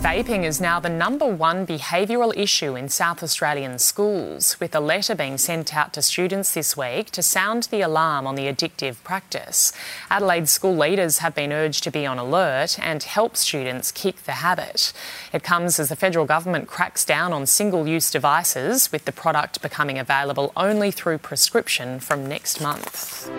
Vaping is now the number one behavioural issue in South Australian schools, with a letter being sent out to students this week to sound the alarm on the addictive practice. Adelaide school leaders have been urged to be on alert and help students kick the habit. It comes as the federal government cracks down on single use devices, with the product becoming available only through prescription from next month.